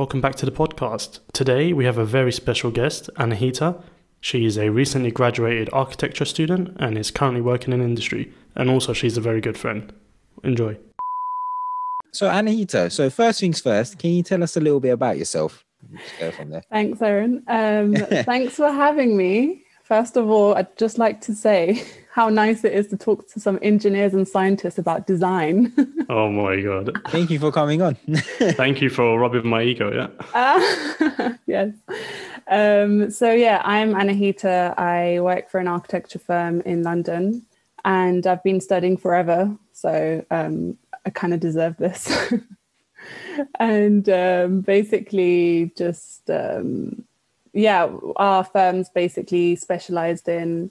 Welcome back to the podcast. Today we have a very special guest, Anahita. She is a recently graduated architecture student and is currently working in industry. And also, she's a very good friend. Enjoy. So, Anahita, so first things first, can you tell us a little bit about yourself? Let's go from there. Thanks, Aaron. Um, thanks for having me. First of all, I'd just like to say how nice it is to talk to some engineers and scientists about design. Oh my god! Thank you for coming on. Thank you for rubbing my ego. Yeah. Uh, yes. Um, so yeah, I'm Anahita. I work for an architecture firm in London, and I've been studying forever. So um, I kind of deserve this. and um, basically, just um, yeah, our firm's basically specialized in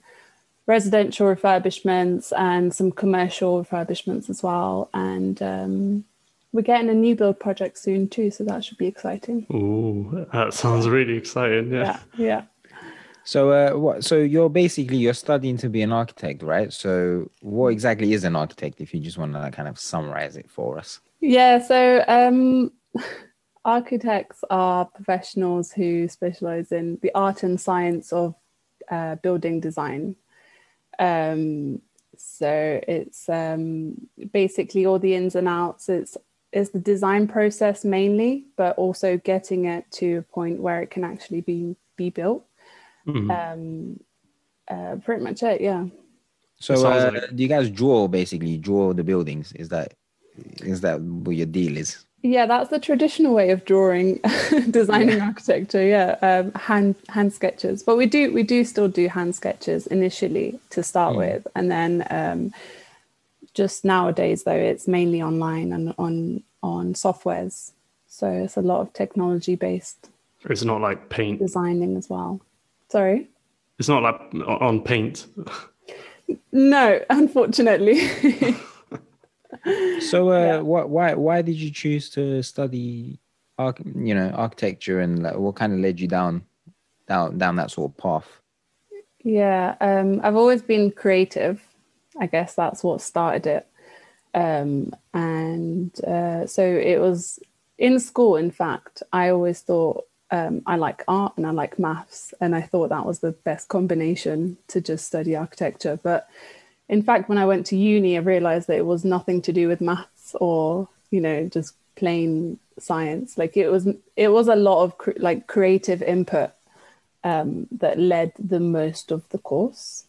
residential refurbishments and some commercial refurbishments as well. And um, we're getting a new build project soon too, so that should be exciting. Ooh, that sounds really exciting. Yeah. Yeah, yeah. so, uh, what? So you're basically you're studying to be an architect, right? So, what exactly is an architect? If you just want to kind of summarize it for us. Yeah, so um, architects are professionals who specialize in the art and science of uh, building design. Um, so it's um, basically all the ins and outs. It's it's the design process mainly, but also getting it to a point where it can actually be be built. Mhm. Um, uh, pretty much it, yeah. So, uh, like- do you guys draw basically draw the buildings? Is that is that what your deal is? Yeah, that's the traditional way of drawing, designing architecture. Yeah, um, hand hand sketches. But we do we do still do hand sketches initially to start Mm. with, and then um, just nowadays though it's mainly online and on on softwares. So it's a lot of technology based It's not like paint. designing as well. Sorry. It's not like on paint. No, unfortunately. So, uh, Yeah. what why why did you choose to study, arch, you know, architecture, and like, what kind of led you down down down that sort of path? Yeah, um, I've always been creative. I guess that's what started it. Um, and uh, so it was in school, in fact, I always thought um, I like art and I like maths. And I thought that was the best combination to just study architecture. But in fact, when I went to uni, I realized that it was nothing to do with maths or, you know, just plain science. Like it was, it was a lot of cr- like creative input um, that led the most of the course.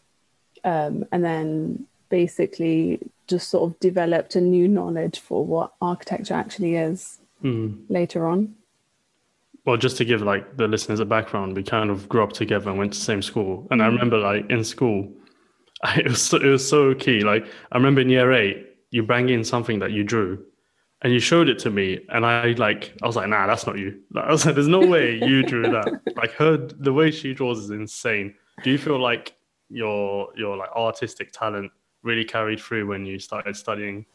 Um, and then basically just sort of developed a new knowledge for what architecture actually is Mm. later on. Well, just to give like the listeners a background, we kind of grew up together and went to the same school. And I remember like in school, it was so, it was so key. Like I remember in year eight, you bring in something that you drew, and you showed it to me, and I like I was like, nah, that's not you. Like, I was like, there's no way you drew that. like her, the way she draws is insane. Do you feel like your your like artistic talent really carried through when you started studying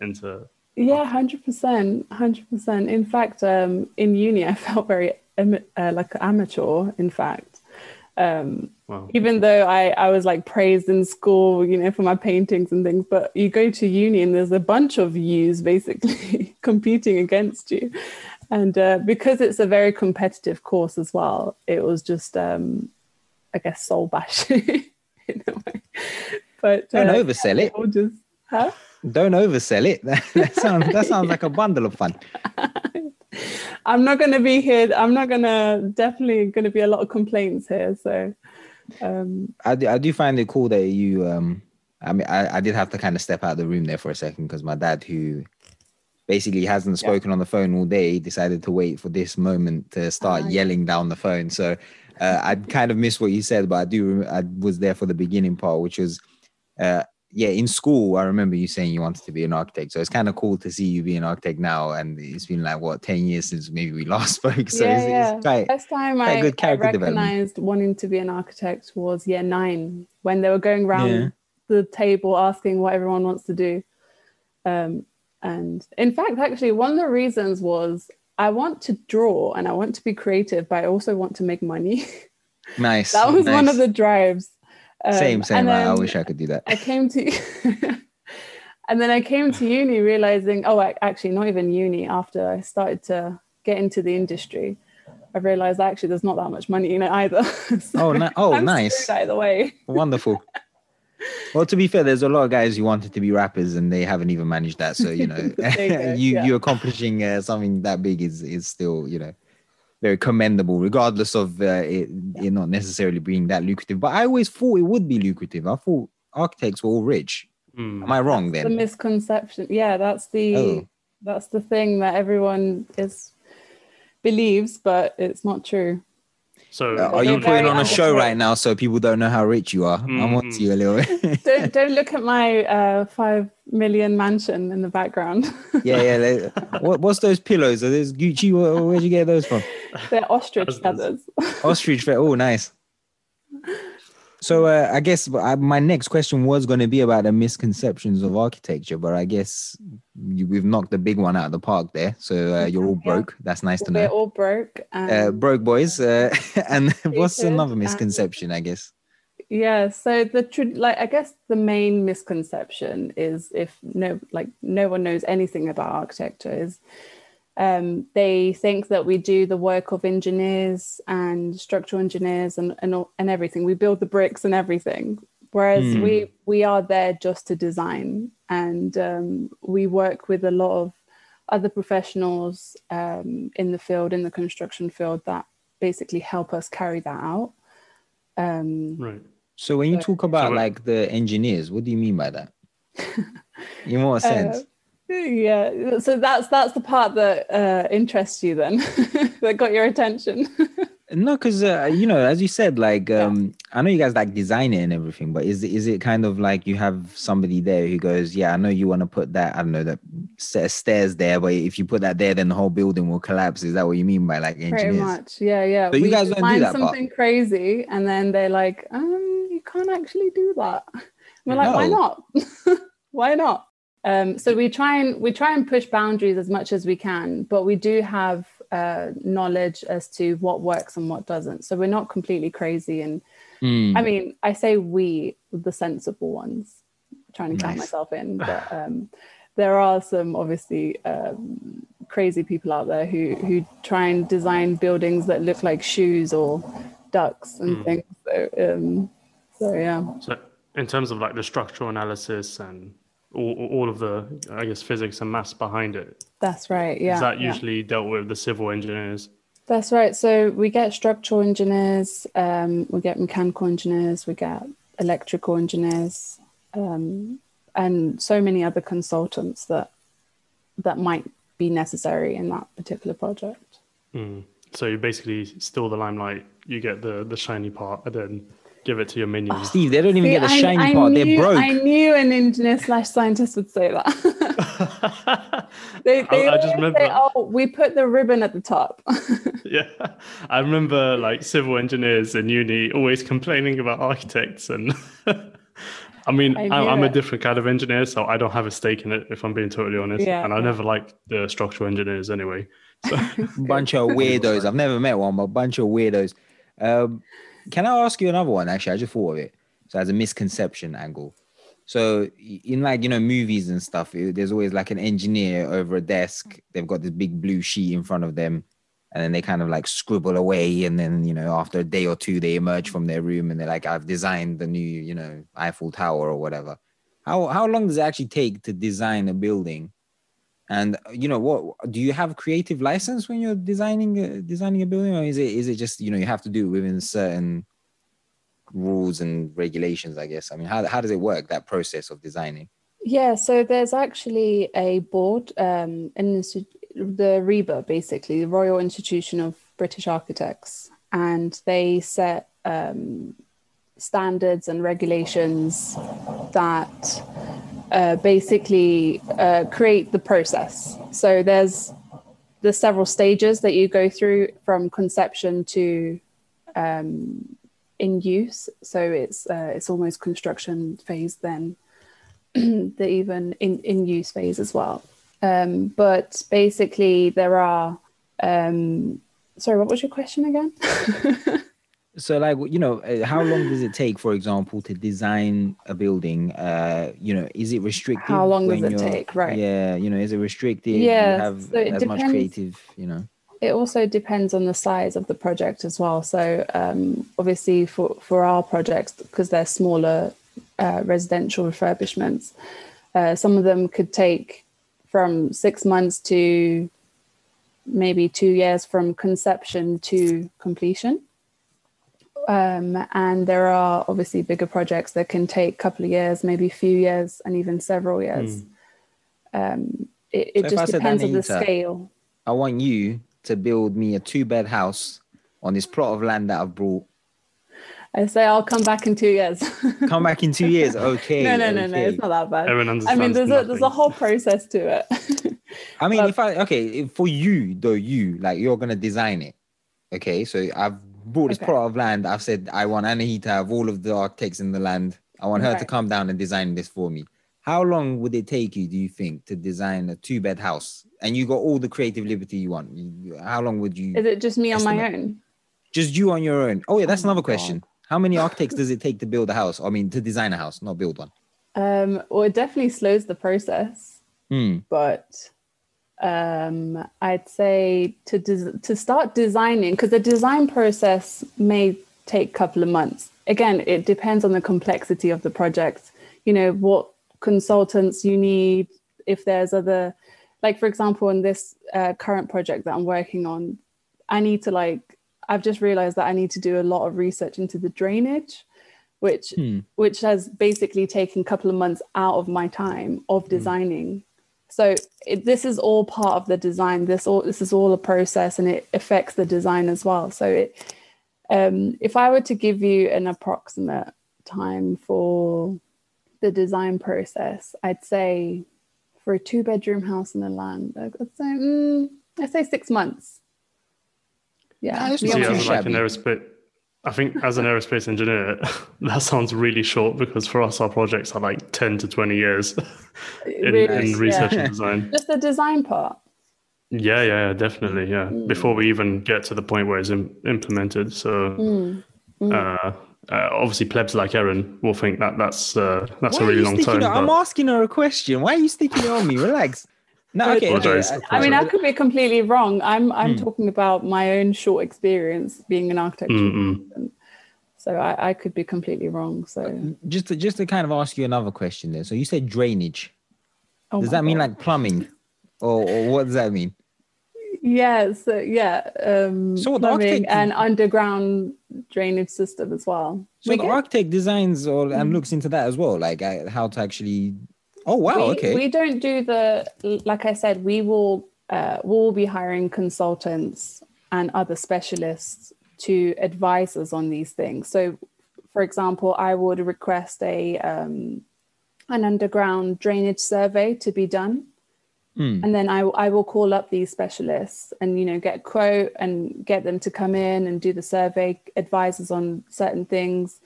into? Yeah, hundred percent, hundred percent. In fact, um, in uni, I felt very am- uh, like amateur. In fact, um, Wow. even though I, I was like praised in school, you know, for my paintings and things, but you go to uni and there's a bunch of yous basically competing against you. And uh, because it's a very competitive course as well, it was just, um, I guess, soul bashing in a way. But Don't uh, oversell it. or just, huh? Don't oversell it. that sounds that sounds like a bundle of fun. I'm not going to be here. I'm not going to, definitely going to be a lot of complaints here. So, um, I do, I do find it cool that you um I mean I, I did have to kind of step out of the room there for a second because my dad who basically hasn't Yeah. spoken on the phone all day decided to wait for this moment to start yeah. yelling down the phone so uh, I kind of missed what you said but I do rem- I was there for the beginning part which was uh yeah in school I remember you saying you wanted to be an architect so it's kind of cool to see you be an architect now and it's been like what 10 years since maybe we last spoke so yeah, it's, yeah. it's quite First time I, good character development. recognized wanting to be an architect was year nine when they were going around Yeah. the table asking what everyone wants to do. Um, and in fact, actually, one of the reasons was I want to draw and I want to be creative, but I also want to make money. nice that was one of the drives. Um, same same I, I wish I could do that I came to, and then I came to uni realizing, oh, ac- actually, not even uni. After I started to get into the industry, I realized actually there's not that much money in it either. So oh, ni- oh I'm nice. Either way. Wonderful. Well, to be fair, there's a lot of guys who wanted to be rappers and they haven't even managed that. So you know, you go, you yeah. you accomplishing uh, something that big is is still you know very commendable, regardless of uh, it, it not necessarily being that lucrative. But I always thought it would be lucrative. I thought architects were all rich. Hmm. Am I wrong The then? misconception. Yeah, that's the Oh. that's the thing that everyone is believes, but it's not true. So Uh, are you putting on a show underpaid. right now so people don't know how rich you are? I'm on Mhm. to you a little bit. don't don't look at my uh, five million mansion in the background. yeah, yeah. they- what, what's those pillows? Are those Gucci? Where, where'd you get those from? They're ostrich feathers. Ostrich fe- Oh, nice. So uh, I guess my next question was going to be about the misconceptions of architecture, but I guess you, we've knocked the big one out of the park there. So uh, you're all broke. That's nice to know. We're all broke. Uh, broke boys. Uh, and what's another misconception? I guess. yeah, so the tr- like I guess the main misconception is if no like no one knows anything about architecture is um, they think that we do the work of engineers and structural engineers and and, and everything. We build the bricks and everything. Whereas Hmm. we we are there just to design, and um, we work with a lot of other professionals um, in the field, in the construction field, that basically help us carry that out. Um, right. So when you So- talk about So- like the engineers, what do you mean by that? In what sense? Uh, yeah, so that's that's the part that uh, interests you then, that got your attention. No, because uh, you know, as you said, like Yeah. um, I know you guys like design it and everything, but is it is it kind of like you have somebody there who goes, yeah, I know you want to put that, I don't know, that set of stairs there, but if you put that there, then the whole building will collapse. Is that what you mean by like Pretty engineers? much, yeah, yeah. So you guys don't do find that part? something crazy, and then they're like, um, you can't actually do that. We're like, why not? why not? Um, so we try and we try and push boundaries as much as we can, but we do have uh, knowledge as to what works and what doesn't. So we're not completely crazy. And Mm. I mean, I say we, the sensible ones, trying to count myself in, but um, there are some obviously um, crazy people out there who who try and design buildings that look like shoes or ducks and Mm. things. So, um, so yeah. So in terms of like the structural analysis and all, all of the, I guess, physics and maths behind it, That's right. Yeah. is that yeah. usually dealt with the civil engineers? That's right. So we get structural engineers, um, we get mechanical engineers, we get electrical engineers, um, and so many other consultants that that might be necessary in that particular project. Mm. So you basically steal the limelight, you get the the shiny part, and then give it to your minions. Steve, they don't even See, get the I- shiny I part. knew- They're broke. I knew an engineer slash scientist would say that. they they I- I just remember- say, "Oh, we put the ribbon at the top." yeah, I remember like civil engineers in uni always complaining about architects, and I mean, I I knew I'm a different kind of engineer, so I don't have a stake in it. If I'm being totally honest, Yeah, and I yeah. never liked the structural engineers anyway. So bunch of weirdos. I've never met one, but a bunch of weirdos. Um, can I ask you another one? Actually, I just thought of it. So as a misconception angle. So in like you know movies and stuff, it- there's always like an engineer over a desk. They've got this big blue sheet in front of them, and then they kind of like scribble away. And then you know after a day or two, they emerge from their room and they're like, "I've designed the new you know Eiffel Tower or whatever." How how long does it actually take to design a building? And uh, you know what? Do you have creative license when you're designing a, designing a building, or is it is it just you know you have to do it within certain rules and regulations? I guess. I mean, how how does it work that process of designing? Yeah, so there's actually a board, um, insti- the RIBA, basically, the Royal Institution of British Architects, and they set um, standards and regulations that uh, basically uh, create the process. So there's the several stages that you go through from conception to um, in use. So it's uh, it's almost construction phase then the even in, in use phase as well. Um, but basically, there are. Um, sorry, what was your question again? So, like, you know, uh, how long does it take, for example, to design a building? Uh, you know, is it restricted? How long does it take? Right. Yeah, you know, is it restricted? Yeah, have so it as much depends. creative, you know. it also depends on the size of the project as well. So um, obviously for for our projects because they're smaller uh, residential refurbishments, uh, some of them could take from six months to maybe two years from conception to completion. Um, and there are obviously bigger projects that can take a couple of years, maybe a few years, and even several years. Mm. Um, it, it so just depends on the scale. I want you to build me a two bed house on this plot of land that I've brought. I say I'll come back in two years. come back in two years, okay? no, no, okay. no, no. It's not that bad. Everyone understands I mean, there's nothing. a there's a whole process to it. I mean, but, if I okay for you though, you like you're gonna design it. Okay, so I've this okay. plot of land. I've said I want Anahita to have all of the architects in the land. I want her to come down and design this for me. How long would it take you, do you think, to design a two bed house? And you got all the creative liberty you want. How long would you? Is it just me estimate? on my own? Just you on your own. Oh yeah, that's oh another question. God. How many architects does it take to build a house? I mean, to design a house, not build one. Um, well, it definitely slows the process. Mm. But um, I'd say to des- to start designing because the design process may take a couple of months. Again, it depends on the complexity of the project. You know what consultants you need. If there's other, like for example, in this uh, current project that I'm working on, I need to like I've just realized that I need to do a lot of research into the drainage, which hmm. which has basically taken a couple of months out of my time of hmm. So it, this is all part of the design. This all this is all a process, and it affects the design as well. So it, um, if I were to give you an approximate time for the design process, I'd say for a two bedroom house in the land, I'd say mm, I'd say six months. Yeah, yeah, like an aerospace I think as an aerospace engineer, that sounds really short because for us, our projects are like 10 to 20 years in, really? in research yeah. and design. Just the design part. Yeah, yeah, definitely. Yeah. Mm. Before we even get to the point where it's Im- implemented. So, mm. Mm. Uh, uh, obviously, plebs like Erin will think that that's uh, that's Why a really long time. I'm asking her a question. Why are you sticking it on me? Relax. No, okay. okay. I mean, I could be completely wrong. I'm I'm mm. talking about my own short experience being an architecture. Mm-hmm. So I, I could be completely wrong. So just to, just to kind of ask you another question there. So you said drainage. Oh does that God. mean like plumbing, or, or what does that mean? Yes, yeah, so, yeah. Um, so plumbing and underground drainage system as well. So we the get... architect designs or and mm. looks into that as well, like uh, how to actually Oh wow! We, okay. We don't do the like I said. We will uh, we'll be hiring consultants and other specialists to advise us on these things. So, for example, I would request a um, an underground drainage survey to be done. Mm. And then I, I will call up these specialists and you know get a quote and get them to come in and do the survey, advise us on certain things,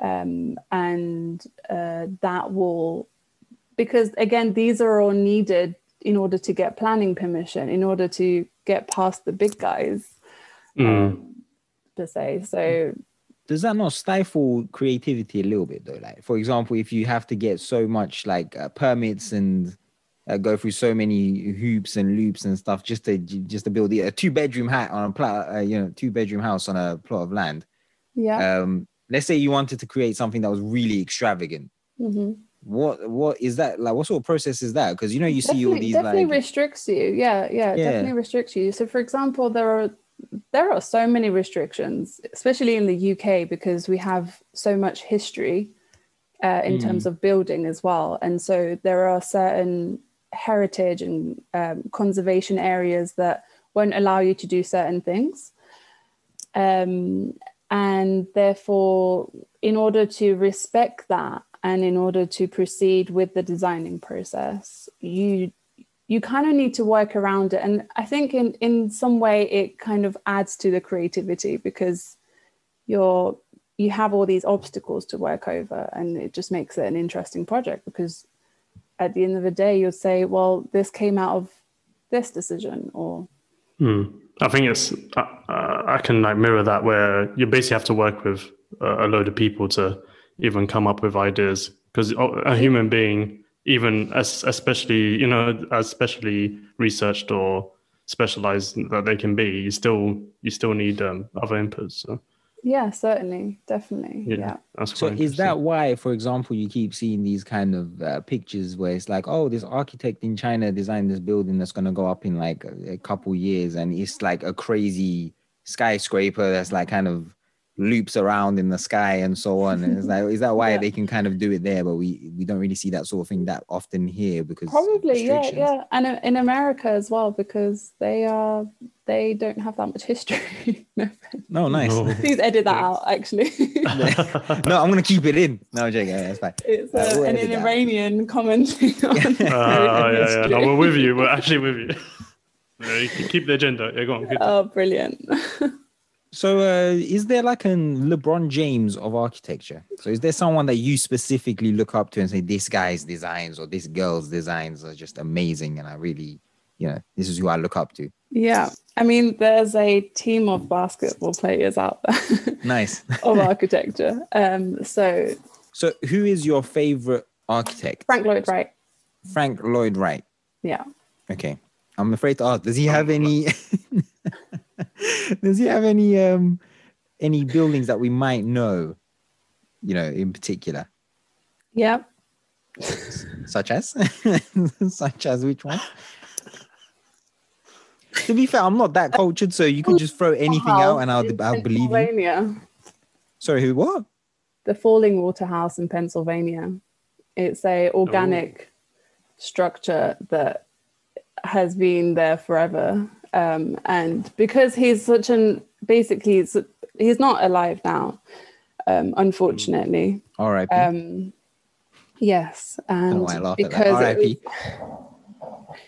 um, and uh, that will because again these are all needed in order to get planning permission in order to get past the big guys mm. um, per se. So does that not stifle creativity a little bit though? Like for example if you have to get so much like uh, permits and uh, go through so many hoops and loops and stuff just to just to build a two bedroom hat on a plot uh, you know two bedroom house on a plot of land. Yeah. Um let's say you wanted to create something that was really extravagant. Mm-hmm what what is that like what sort of process is that? Because you know you definitely, see all these definitely like restricts you. Yeah, yeah yeah. definitely restricts you. So for example there are there are so many restrictions especially in the uk because we have so much history uh, in mm. terms of building as well. And so there are certain heritage and um, conservation areas that won't allow you to do certain things. Um, and therefore in order to respect that and in order to proceed with the designing process you you kind of need to work around it and i think in in some way it kind of adds to the creativity because you're you have all these obstacles to work over and it just makes it an interesting project because at the end of the day you'll say well this came out of this decision or hmm. i think it's uh, i can like mirror that where you basically have to work with a load of people to even come up with ideas because a human being even as especially you know especially researched or specialized that they can be, you still you still need um, other inputs. So Yeah, certainly, definitely. yeah, Yeah. that's So is that why, for example, you keep seeing these kind of uh, pictures where it's like, oh, this architect in China designed this building that's going to go up in like a, a couple years, and it's like a crazy skyscraper that's like kind of loops around in the sky and so on. And it's like, is that why Yeah. they can kind of do it there, but we we don't really see that sort of thing that often here because Probably, yeah, yeah, and uh, in America as well because they are they don't have that much history. no. No, nice. No. please edit that out. Actually, no, I'm gonna keep it in. No, I'm joking. That's fine. it's Uh, uh, we'll an edit. Iranian commenting on Ah, yeah, yeah. No, we're with you. We're actually with you. Yeah, you can keep the agenda. Yeah, go on. Good. Oh, brilliant! So, uh, is there like a LeBron James of architecture? So, is there someone that you specifically look up to and say, this guy's designs or this girl's designs are just amazing? And I really, you know, this is who I look up to. Yeah, I mean, there's a team of basketball players out there Nice. of architecture. Um, so so, who is your favorite architect? Frank Lloyd Wright. Frank Lloyd Wright. Yeah. Okay. I'm afraid to ask, does he have any does he have any um any buildings that we might know, you know, in particular? Yeah. Such as? Such as which one? to be fair, I'm not that cultured, so you can just throw anything out and I'll, I'll believe you. Pennsylvania. Sorry, who? What? The Falling Water House in Pennsylvania. It's a organic structure that has been there forever. Um, and because he's such an basically he's, he's not alive now, um, unfortunately. All right. Um, yes, and know I laugh at that. because it R.I.P.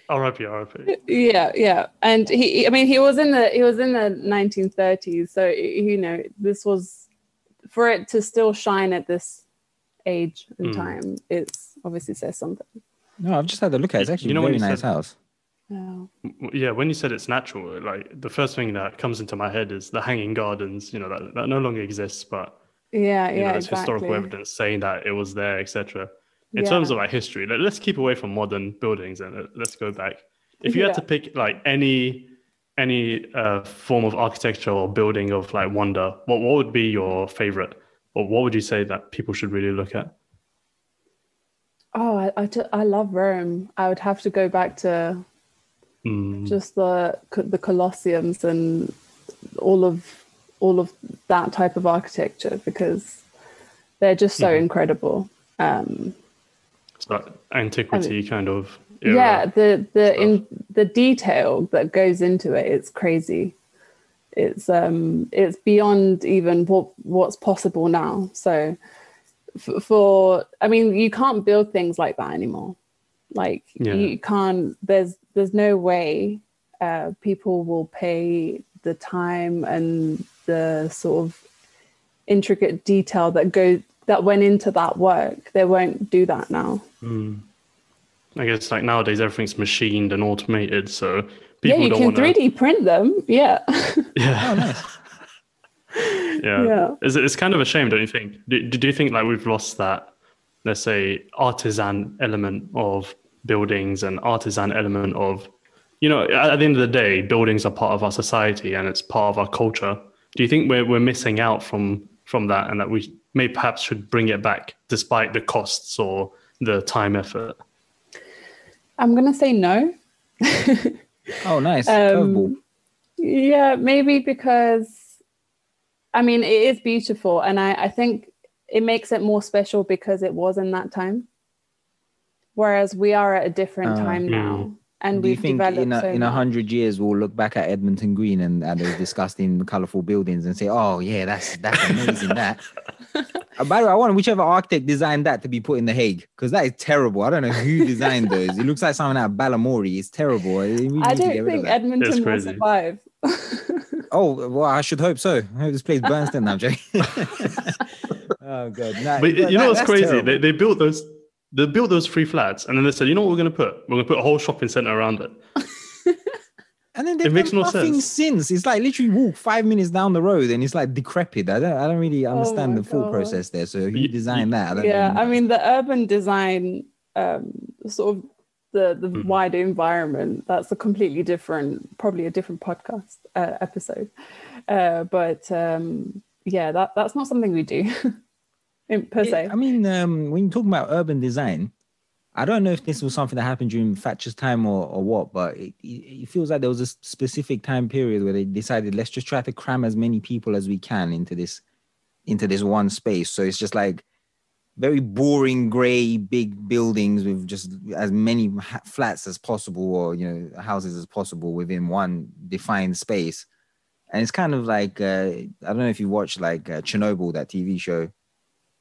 R.I.P. R.I.P. yeah yeah and he i mean he was in the he was in the 1930s so you know this was for it to still shine at this age and Mm. time it's obviously says something No, I've just had a look at it. It's actually You know a when very nice said- house. Yeah Yeah, when you said it's natural, like the first thing that comes into my head is the hanging gardens. You know that that no longer exists, but yeah you yeah know, there's exactly historical evidence saying that it was there, etc. In Yeah. terms of like history, let, us keep away from modern buildings and let's go back. If you had to pick like any any uh, form of architecture or building of like wonder, what what would be your favorite, or what would you say that people should really look at? oh I, I, I love rome i would have to go back to Mm, just the the colosseums and all of all of that type of architecture because they're just so Mhm. incredible um that antiquity kind of. era. yeah the the stuff. in the detail that goes into it it's crazy it's um it's beyond even what what's possible now so f- for i mean you can't build things like that anymore like Yeah. you can't there's there's no way uh people will pay the time and the sort of intricate detail that go that went into that work they won't do that now Mm. I guess like nowadays everything's machined and automated, so yeah you don't can want to. 3d print them yeah Yeah. Oh, nice. yeah. Yeah. It's, it's kind of a shame, don't you think? Do, do you think like we've lost that, let's say, artisan element of buildings and artisan element of, you know, at, at the end of the day, buildings are part of our society and it's part of our culture. Do you think we're, we're missing out from from that and that we may perhaps should bring it back despite the costs or the time effort? i'm gonna say no Oh, nice. Um, Yeah, maybe because I mean it is beautiful and I, I think it makes it more special because it was in that time. Whereas we are at a different Ah. time now. And Do you we've think developed in a, so in a hundred years we'll look back at Edmonton Green and at those disgusting, colourful buildings and say, "Oh yeah, that's that's amazing." that. Uh, by the way, I want whichever architect designed that to be put in the Hague because that is terrible. I don't know who designed those. It looks like something out of Balamory. It's terrible. We really I need to get don't think. Edmonton will survive. Oh well, I should hope so. I hope this place burns down. I'm joking. oh god, Nah, But you that- know what's crazy? terrible. They, they built those they built those three flats and then they said, you know what we're gonna put? We're gonna put a whole shopping center around it. And then they've It makes done no nothing sense. since. It's like literally walk five minutes down the road and it's like decrepit. I don't I don't really understand Oh the full God. process there. So who Y- designed that? I yeah, really I mean the urban design um, sort of the the Mhm. wider environment. That's a completely different, probably a different podcast uh, episode. Uh, but um, yeah, that that's not something we do in, per se. I mean, um, when you talk about urban design, I don't know if this was something that happened during Thatcher's time or, or what, but it, it feels like there was a specific time period where they decided let's just try to cram as many people as we can into this into this one space. So it's just like very boring gray big buildings with just as many ha- flats as possible or you know houses as possible within one defined space and it's kind of like uh, i don't know if you watch like uh, chernobyl that tv show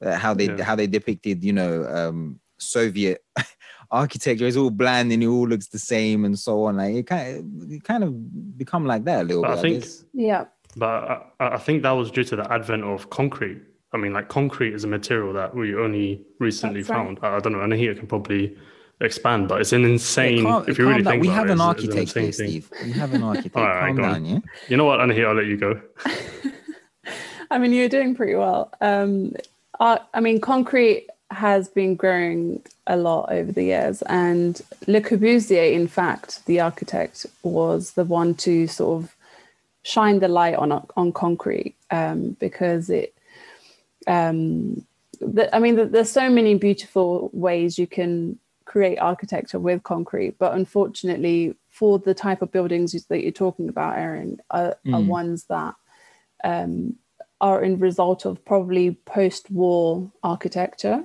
uh, how they Yeah. how they depicted you know um soviet architecture is all bland and it all looks the same and so on like it kind of, it kind of become like that a little But bit I I think- guess. yeah, But I, I think that was due to the advent of concrete. I mean, like concrete is a material that we only recently That's right. found. I, I don't know, and here can probably expand, but it's an insane. Yeah, if you calm really down. think we about have it, an it's- it's architect here, insane. Steve. We have an architect. All right, Calm go on. down, yeah. You know what, Anahir, I'll let you go. I mean, you're doing pretty well. Um, I, I mean, concrete has been growing a lot over the years, and Le Corbusier, in fact, the architect, was the one to sort of shine the light on on concrete um, because it. Um, the, I mean, th- there's so many beautiful ways you can create architecture with concrete, but unfortunately, for the type of buildings that you're talking about, Erin, are, are Mm. ones that um, are in result of probably post-war architecture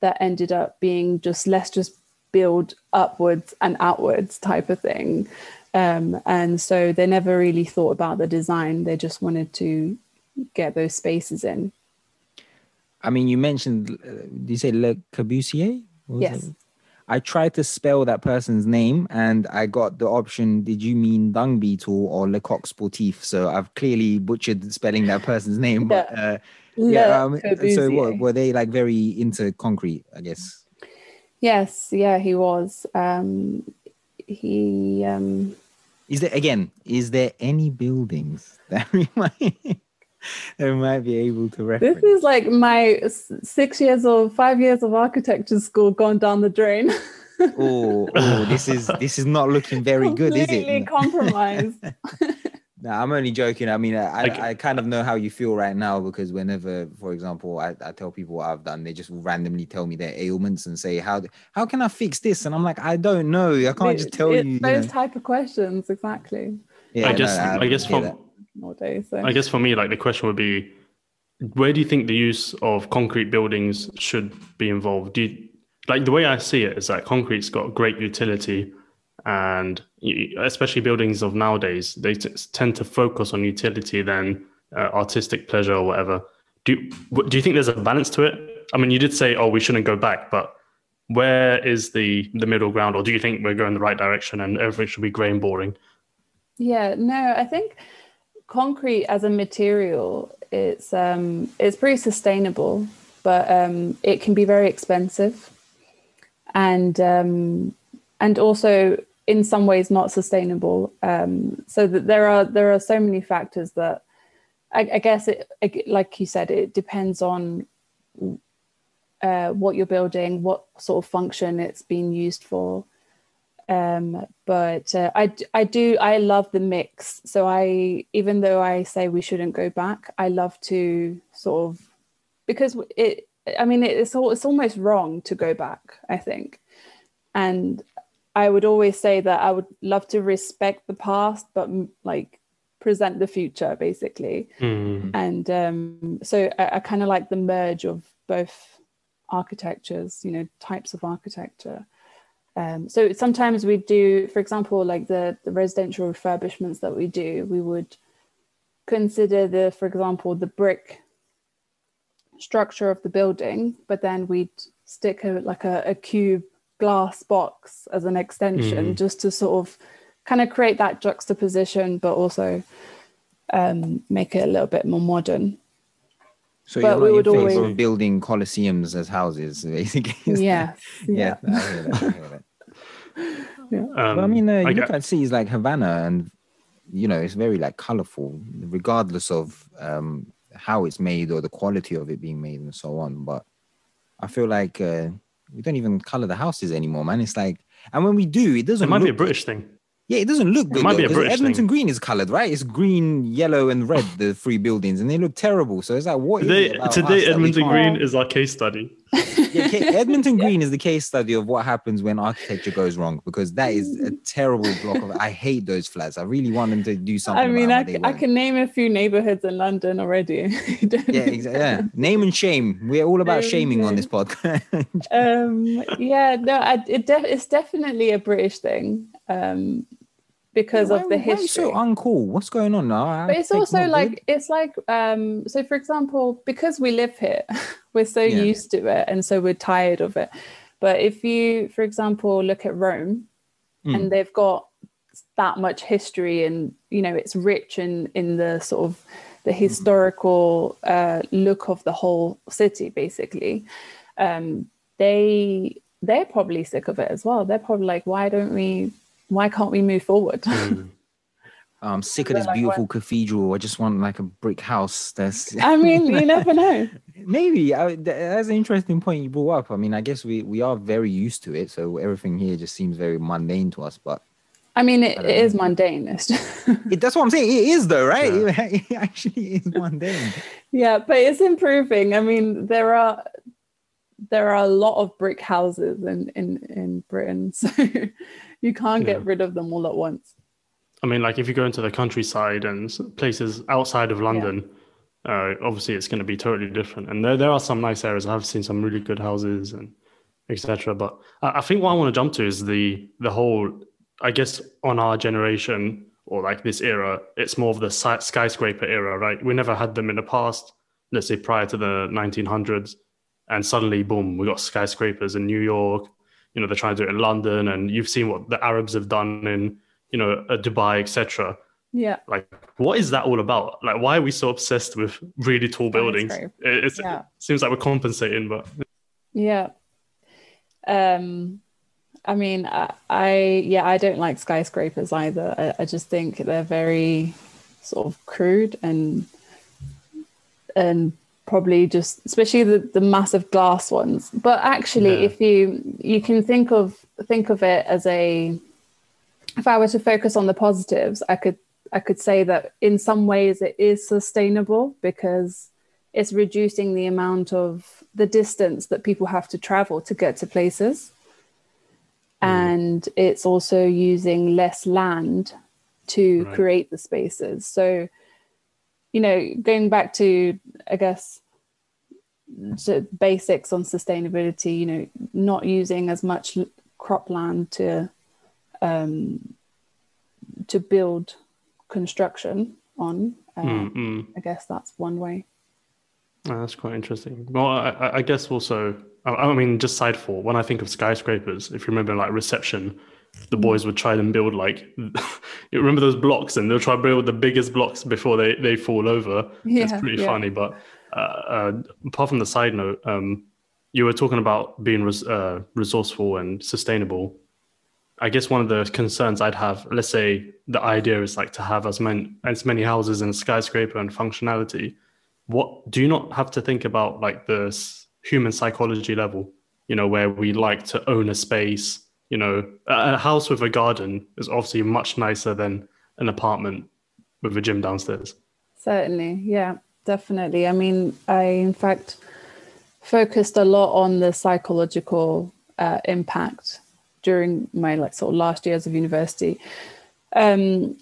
that ended up being just let's just build upwards and outwards type of thing. Um, and so they never really thought about the design. They just wanted to get those spaces in. I mean, you mentioned, uh, did you say Le Corbusier? Yes. it? I tried to spell that person's name and I got the option, did you mean dung beetle or Le Coq Sportif? So I've clearly butchered spelling that person's name. But uh, yeah, um, so what, were they like very into concrete, I guess? Yes, yeah, he was. Um, he um, Is there, again, is there any buildings that we might, that we might be able to reference. This is like my six years or five years of architecture school gone down the drain. oh, oh, this is this is not looking very good, is Completely it? compromised. No, I'm only joking. I mean, I, Like- I, I kind of know how you feel right now because whenever, for example, I, I tell people what I've done, they just randomly tell me their ailments and say, "How how can I fix this?" And I'm like, I don't know. I can't just tell it's you. you those know. type of questions exactly. Yeah, I no, guess, I I guess hear from, that. Day. So I guess for me, like the question would be, where do you think the use of concrete buildings should be involved? Do you, like the way I see it is that concrete's got great utility, and especially buildings of nowadays, they t- tend to focus on utility than uh, artistic pleasure or whatever. Do you, do you think there's a balance to it? I mean, you did say, oh, we shouldn't go back, but where is the the middle ground, or do you think we're going the right direction and everything should be grey and boring? Yeah, no, I think concrete as a material it's um it's pretty sustainable, but um it can be very expensive and um and also in some ways not sustainable. Um so that there are there are so many factors that I, I guess it like you said, it depends on uh, what you're building, what sort of function it's being used for um but uh, I, I do i love the mix so i even though i say we shouldn't go back i love to sort of because it i mean it's all it's almost wrong to go back i think and i would always say that i would love to respect the past but mm, like present the future basically Hmm. and um, so I, I kind of like the merge of both architectures, you know, types of architecture. Um, so sometimes we do, for example, like the the residential refurbishments that we do, we would consider the, for example, the brick structure of the building, but then we'd stick a like a, a cube glass box as an extension, Mm. just to sort of kind of create that juxtaposition, but also um, make it a little bit more modern. So but you're not we in would favor always- of building coliseums as houses, basically. is that- Yes. yeah. I hear that. I hear that. Um, Well, I mean, uh, you I look get- at cities like Havana, and you know, it's very like colorful, regardless of um, how it's made or the quality of it being made and so on. But I feel like uh, we don't even color the houses anymore, man. It's like And when we do, it doesn't. It might be a British thing. Yeah, it doesn't look good. might be though, a 'cause British Edmonton thing. Green is colored, right? It's green, yellow, and red. The three buildings, and they look terrible. So it's like, what? Today, it about today us that we Edmonton Green is our case study. Yeah, Ca- Edmonton Green is the case study of what happens when architecture goes wrong because that is a terrible block of. I hate those flats. I really want them to do something. I mean, about I, what c- I can name a few neighborhoods in London already. Yeah, need exa- to- yeah. Name and shame. We're all about Name shaming on this podcast. um yeah no I, it def- it's definitely a british thing um because Why- of the why are you history so uncool. What's going on now? but it's also like it's like um so for example because we live here we're so Yeah. used to it and so we're tired of it but if you for example look at rome Mm. and they've got that much history and you know it's rich in in the sort of the historical uh, look of the whole city basically um they they're probably sick of it as well they're probably like why don't we why can't we move forward Mm. I'm sick of this like, beautiful cathedral. I just want like a brick house. That's i mean you never know maybe I, that's an interesting point you brought up. I mean, I guess we we are very used to it, so everything here just seems very mundane to us. But i mean it, I it is mundane it, that's what I'm saying. It is though, right? Yeah. It, actually is mundane. yeah but it's improving i mean there are there are a lot of brick houses in in in britain so you can't get rid of them all at once I mean, like if you go into the countryside and places outside of London, uh, obviously it's going to be totally different. And there, there are some nice areas. I've seen some really good houses and etc. But I, I think what I want to jump to is the the whole. I guess on our generation or like this era, it's more of the skyscraper era, right? We never had them in the past. Let's say prior to the 1900s, and suddenly, boom, we got skyscrapers in New York. You know, they're trying to do it in London, and you've seen what the Arabs have done in you know, uh, Dubai, etc. yeah Like, what is that all about? Like, why are we so obsessed with really tall buildings? It, Yeah. it seems like we're compensating, but Yeah. Um I mean I, I yeah, I don't like skyscrapers either. I, I just think they're very sort of crude and and probably just especially the, the massive glass ones. But actually Yeah. if you you can think of think of it as a if I were to focus on the positives, I could I could say that in some ways it is sustainable because it's reducing the amount of the distance that people have to travel to get to places. Hmm. And it's also using less land to Right. create the spaces. So, you know, going back to, I guess, to basics on sustainability, you know, not using as much cropland to um, to build construction on. Uh, mm, mm. I guess that's one way. Oh, that's quite interesting. Well, I, I- I guess also, I, I mean, just side for when I think of skyscrapers, if you remember, like reception, the boys would try and build like, you remember those blocks, and they'll try to build the biggest blocks before they they fall over. yeah, it's pretty yeah. funny. But uh, uh, apart from the side note, um, you were talking about being res- uh, resourceful and sustainable. I guess one of the concerns I'd have, let's say the idea is like to have as many as many houses and skyscraper and functionality. What do you not have to think about like the human psychology level? You know, where we like to own a space. You know, a, house with a garden is obviously much nicer than an apartment with a gym downstairs. Certainly, yeah, definitely. I mean, I in fact focused a lot on the psychological uh, impact during my like sort of last years of university. Um,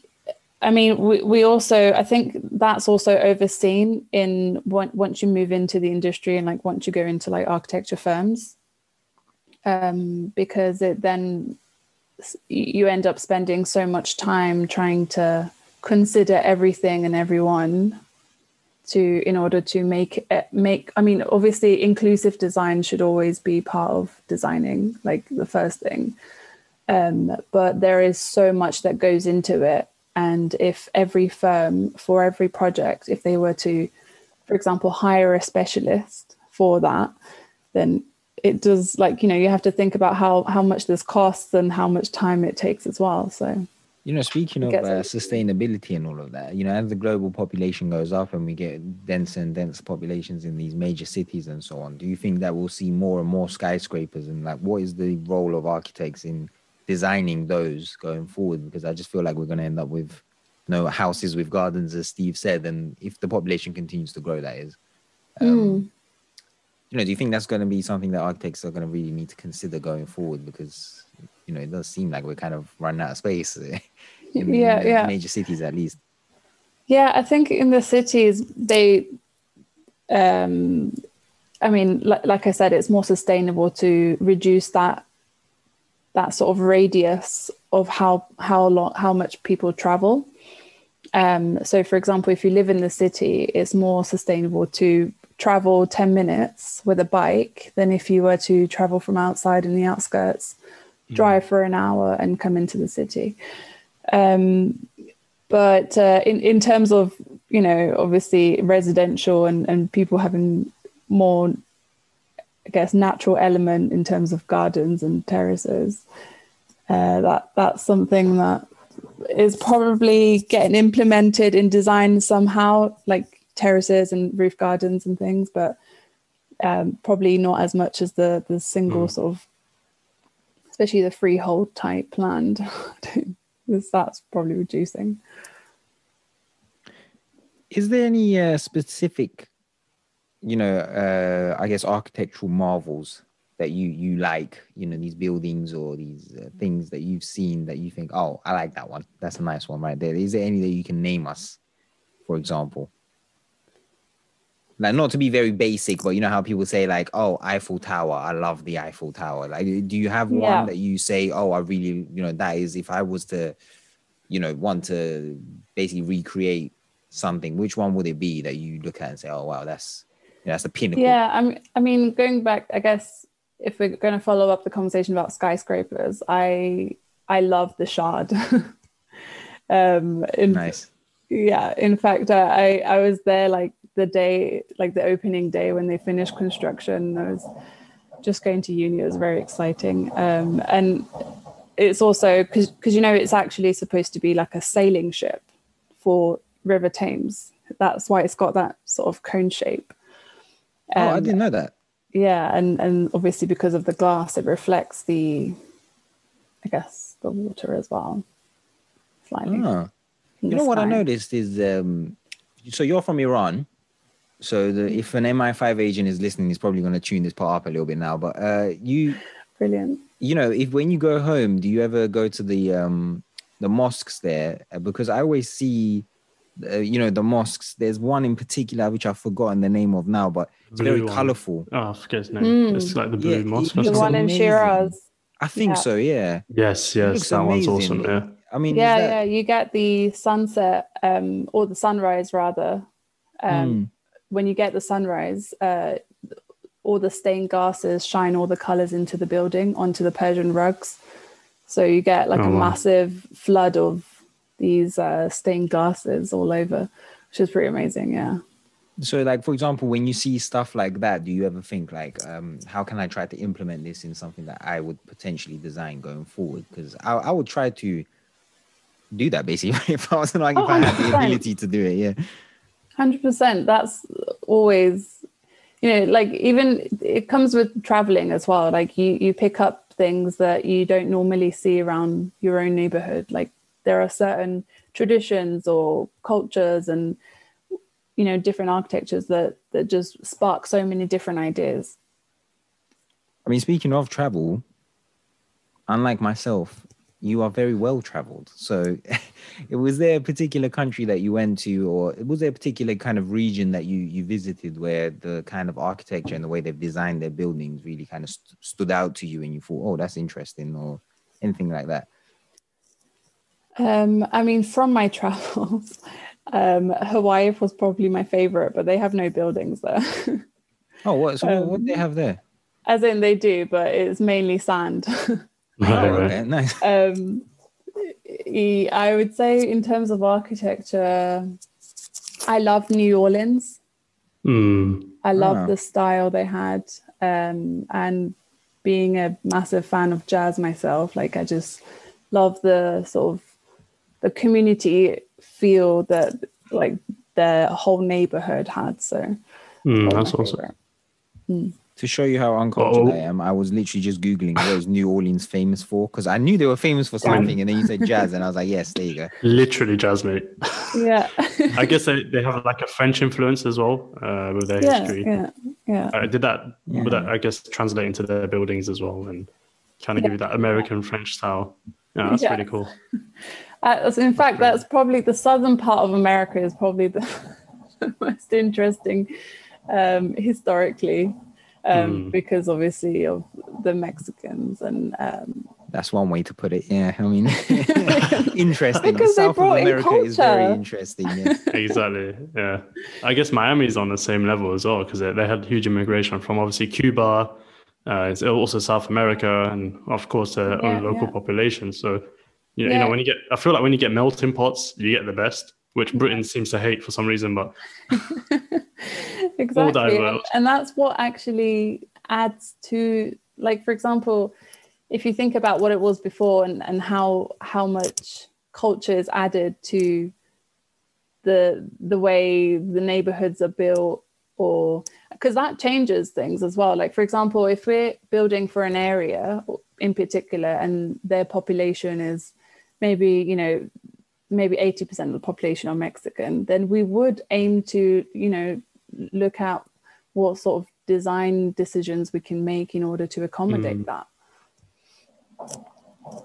I mean, we, we also I think that's also overseen in once you move into the industry and like once you go into like architecture firms, um, because it then you end up spending so much time trying to consider everything and everyone to in order to make it make i mean obviously inclusive design should always be part of designing like the first thing. Um, but there is so much that goes into it. And if every firm for every project if they were to for example hire a specialist for that then it does like you know you have to think about how how much this costs and how much time it takes as well so You know, speaking of uh, sustainability and all of that, you know, as the global population goes up and we get denser and denser populations in these major cities and so on, do you think that we'll see more and more skyscrapers? And like, what is the role of architects in designing those going forward because I just feel like we're going to end up with you no houses with gardens, as Steve said, and if the population continues to grow, that is. Um, Mm. You know, do you think that's going to be something that architects are going to really need to consider going forward? Because you know, it does seem like we're kind of running out of space in, Yeah, in the yeah. major cities, at least. Yeah, I think in the cities they, um, I mean, like, like I said, it's more sustainable to reduce that that sort of radius of how how long how much people travel. Um, so, for example, if you live in the city, it's more sustainable to travel ten minutes with a bike than if you were to travel from outside in the outskirts, drive for an hour, and come into the city. Um, but uh, in in terms of you know obviously residential and and people having more I guess natural element in terms of gardens and terraces uh, that that's something that is probably getting implemented in design somehow like terraces and roof gardens and things but um, probably not as much as the the single sort of especially the freehold type land that's probably reducing Is there any uh, specific, you know, uh, I guess architectural marvels that you you like? You know, these buildings or these uh, things that you've seen that you think, oh, I like that one. That's a nice one right there. Is there any that you can name us, for example? Like not to be very basic, but you know how people say like, "Oh, Eiffel Tower, I love the Eiffel Tower." Like, do you have Yeah. one that you say, "Oh, I really, you know, that is if I was to, you know, want to basically recreate something, which one would it be that you look at and say, "Oh, wow, that's you know, that's the pinnacle." Yeah, I mean, I mean, going back, I guess if we're going to follow up the conversation about skyscrapers, I I love the Shard. um, in, Nice. Yeah, in fact, I I was there like the day, like the opening day when they finished construction. I was just going to uni. It was very exciting, um, and it's also because you know it's actually supposed to be like a sailing ship for River Thames. That's why it's got that sort of cone shape. oh, I Um, didn't know that. yeah and and obviously because of the glass it reflects the i guess the water as well slightly Ah. You know what I noticed is um so you're from Iran. So the, if an MI5 agent is listening, he's probably going to tune this part up a little bit now. But uh, you, brilliant you know, if when you go home, do you ever go to the um the mosques there? Uh, Because I always see, uh, you know, the mosques. There's one in particular which I've forgotten the name of now, but it's very one. colorful. Oh, I forget his name. Mm. It's like the blue Yeah, mosque. the one in shiraz I think Yeah. so. Yeah. Yes, yes, looks that one's awesome. Yeah. I mean, yeah that- yeah you get the sunset um or the sunrise rather um Mm. When you get the sunrise uh all the stained glasses shine all the colors into the building onto the persian rugs so you get like Oh, a wow. massive flood of these uh stained glasses all over which is pretty amazing yeah So, like for example, when you see stuff like that, do you ever think like, um, how can I try to implement this in something that I would potentially design going forward? Because I, I would try to do that basically if I was like if Oh, I had the ability to do it. Yeah. Hundred percent. That's always, you know, like even it comes with traveling as well. Like you, you pick up things that you don't normally see around your own neighborhood. Like there are certain traditions or cultures and you know different architectures that that just spark so many different ideas. I mean, speaking of travel, unlike myself, you are very well traveled. So, it was there a particular country that you went to, or was there a particular kind of region that you you visited where the kind of architecture and the way they've designed their buildings really kind of st- stood out to you, and you thought, "Oh, that's interesting," or anything like that? Um, I mean, from my travels, um, Hawaii was probably my favorite, but they have no buildings there. Oh, what? So what, what do they Um, have there? As in, they do, but it's mainly sand. Right, oh, right. okay, nice. um, I would say, in terms of architecture, I love New Orleans. Mm. I love Ah. the style they had, um, and being a massive fan of jazz myself, like I just love the sort of the community feel that like the whole neighborhood had. So Mm, that's awesome. favorite. To show you how uncultured Uh-oh. I am, I was literally just googling what is New Orleans famous for because I knew they were famous for something, and then you said jazz, and I was like, yes, there you go. Literally jazz, mate. Yeah. I guess they, they have like a French influence as well uh, with their yeah, history. yeah, yeah. Uh, did that, would that, I guess, translate into their buildings as well and kind of give you that American French style? Yeah, that's Yeah. really cool. Uh, so in fact, that's probably the southern part of America is probably the, the most interesting um, historically, um, Mm. because obviously of the Mexicans and um, That's one way to put it. Yeah, I mean, interesting. Because the they South of brought in America is very culture. interesting. Yeah. exactly. Yeah. I guess Miami's on the same level as well because they, they had huge immigration from obviously Cuba, uh, it's also South America, and of course their Yeah, own local yeah. population. So, you, you know, when you get, I feel like when you get melting pots, you get the best, which Britain seems to hate for some reason. But exactly and, and that's what actually adds to like for example if you think about what it was before and, and how how much culture is added to the the way the neighborhoods are built or because that changes things as well like for example if we're building for an area in particular and their population is maybe you know maybe 80% of the population are mexican then we would aim to you know look at what sort of design decisions we can make in order to accommodate Mm. that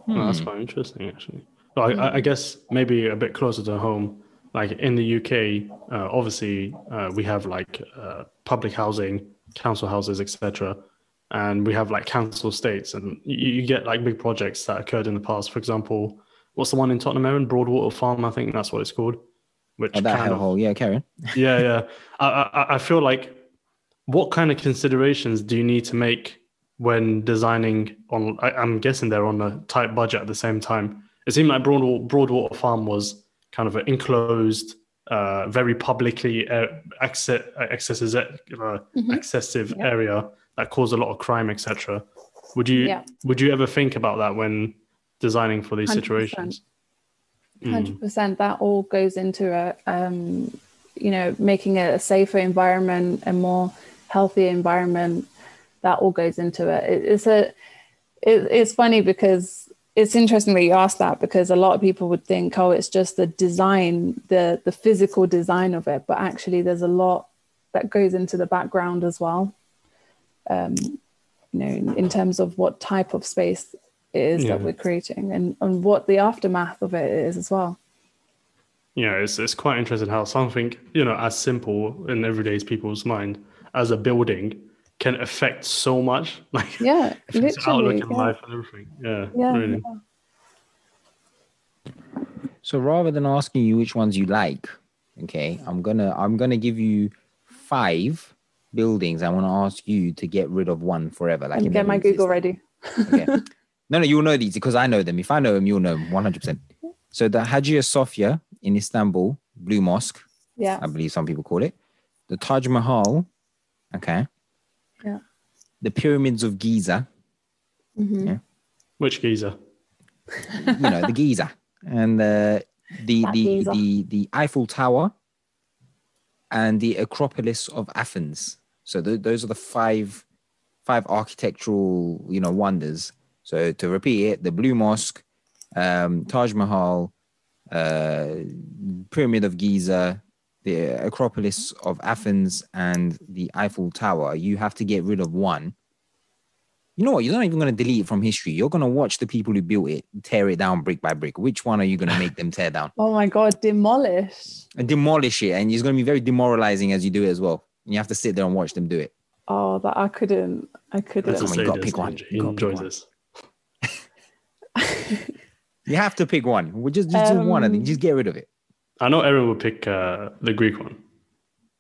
Oh, that's Hmm. quite interesting, actually. So I, I- I guess maybe a bit closer to home, like in the UK, uh, obviously uh, we have like uh, public housing, council houses, etc., and we have like council estates, and you, you get like big projects that occurred in the past. For example, what's the one in Tottenham, Aaron? Broadwater Farm, I think that's what it's called. Which Oh, that kind of, hellhole. Yeah, Karen. yeah, yeah. I, I, I feel like what kind of considerations do you need to make when designing on? I, I'm guessing they're on a tight budget at the same time. It seemed like Broadwater, Broadwater Farm was kind of an enclosed, uh, very publicly uh, access, accesses, uh, Mhm. excessive Yeah. area that caused a lot of crime, etc. Would you Yeah. would you ever think about that when designing for these 100%. situations? Mm. Hundred percent. That all goes into a, um, you know, making it a safer environment, a more healthy environment. That all goes into it. it it's a, it, it's funny because it's interesting that you asked that because a lot of people would think, oh, it's just the design, the the physical design of it, but actually, there's a lot that goes into the background as well. Um, you know, in, in terms of what type of space it is that we're creating and, and what the aftermath of it is as well. Yeah, it's it's quite interesting how something you know as simple in everyday people's mind as a building can affect so much, like Yeah, affects outlook literally. in Yeah, life and everything. Yeah, yeah, really. yeah. So rather than asking you which ones you like, okay, I'm gonna I'm gonna give you five buildings. I want to ask you to get rid of one forever. Like And get my Google existed. ready. Okay. no, no, you'll know these because I know them. If I know them, you'll know them 100. percent So the Hagia Sophia in Istanbul, Blue Mosque, Yeah. I believe some people call it, the Taj Mahal, okay, Yeah. the pyramids of Giza, Mhm. Yeah. Which Giza? you know, the Giza, and uh, the That the Giza. the the Eiffel Tower, and the Acropolis of Athens. So th- those are the five five architectural you know wonders. So to repeat it, the Blue Mosque, um, Taj Mahal, uh, Pyramid of Giza, the Acropolis of Athens, and the Eiffel Tower. You have to get rid of one. You know what? You're not even going to delete it from history. You're going to watch the people who built it tear it down brick by brick. Which one are you going to make them tear down? Oh my God, demolish. And demolish it. And it's going to be very demoralizing as you do it as well. And you have to sit there and watch them do it. Oh, that I couldn't. I couldn't. Let's just on, you say gotta pick one. He You gotta pick enjoys this. You have to pick one. We just, just do one. I think Um, just get rid of it. I know Erin will pick uh, the Greek one.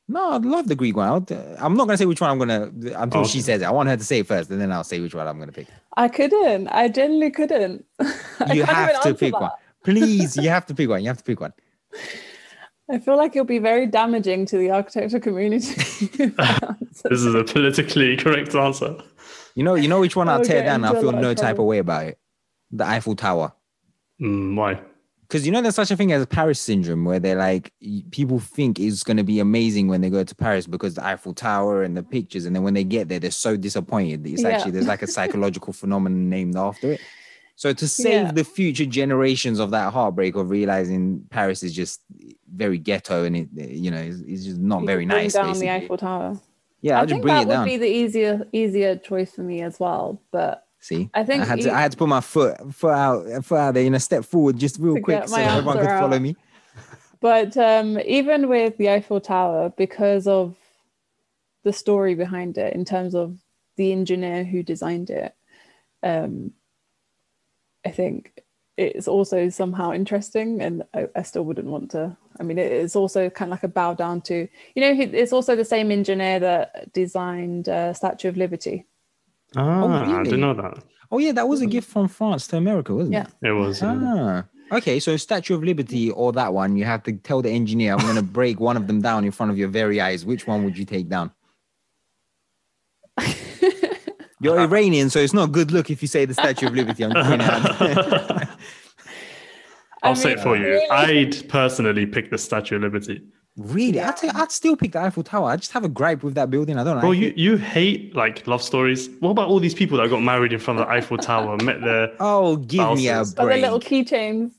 No, I love the Greek one. I'll, I'm not going to say which one I'm going to until Oh, she says it. I want her to say it first, and then I'll say which one I'm going to pick. I couldn't. I genuinely couldn't. I You can't have even to pick that. one. Please, you have to pick one. You have to pick one. I feel like it'll be very damaging to the architecture community. This is a politically correct answer. You know, you know which one I'll I'll tear down. I'll feel lot of no type of way about it. The Eiffel Tower. Mm, why? because you know there's such a thing as Paris syndrome where they're like people think it's going to be amazing when they go to Paris because the Eiffel Tower and the pictures, and then when they get there, they're so disappointed. That it's Yeah. actually there's like a psychological phenomenon named after it. So to save Yeah. the future generations of that heartbreak of realizing Paris is just very ghetto and it you know it's, is just not You very bring nice. down basically. the Eiffel Tower. yeah, I I'll just think bring that it would be the easier easier choice for me as well. But See, I think I had you- to I had to put my foot foot out foot out there, you know, step forward just real quick so everyone could answer follow out. me. But um, even with the Eiffel Tower, because of the story behind it, in terms of the engineer who designed it, um, I think it's also somehow interesting, and I, I still wouldn't want to. I mean, it is also kind of like a bow down to, you know, it's also the same engineer that designed uh, Statue of Liberty. Ah, I really? didn't know that. Oh yeah, that was a gift from France to America, wasn't Yeah. it? It was. yeah. Ah, okay. So Statue of Liberty or that one, you have to tell the engineer, I'm going to break one of them down in front of your very eyes. Which one would you take down? You're Iranian, so it's not a good look if you say the Statue of Liberty. I'm just pointing out. I'll I say it for you. really? I'd personally pick the Statue of Liberty. Really, I'd, take, I'd still pick the Eiffel Tower. I just have a gripe with that building. I don't know. Bro, like you, it. you hate like love stories. What about all these people that got married in front of the Eiffel Tower, met their Oh, give me a Spouses. But the break. little keychains.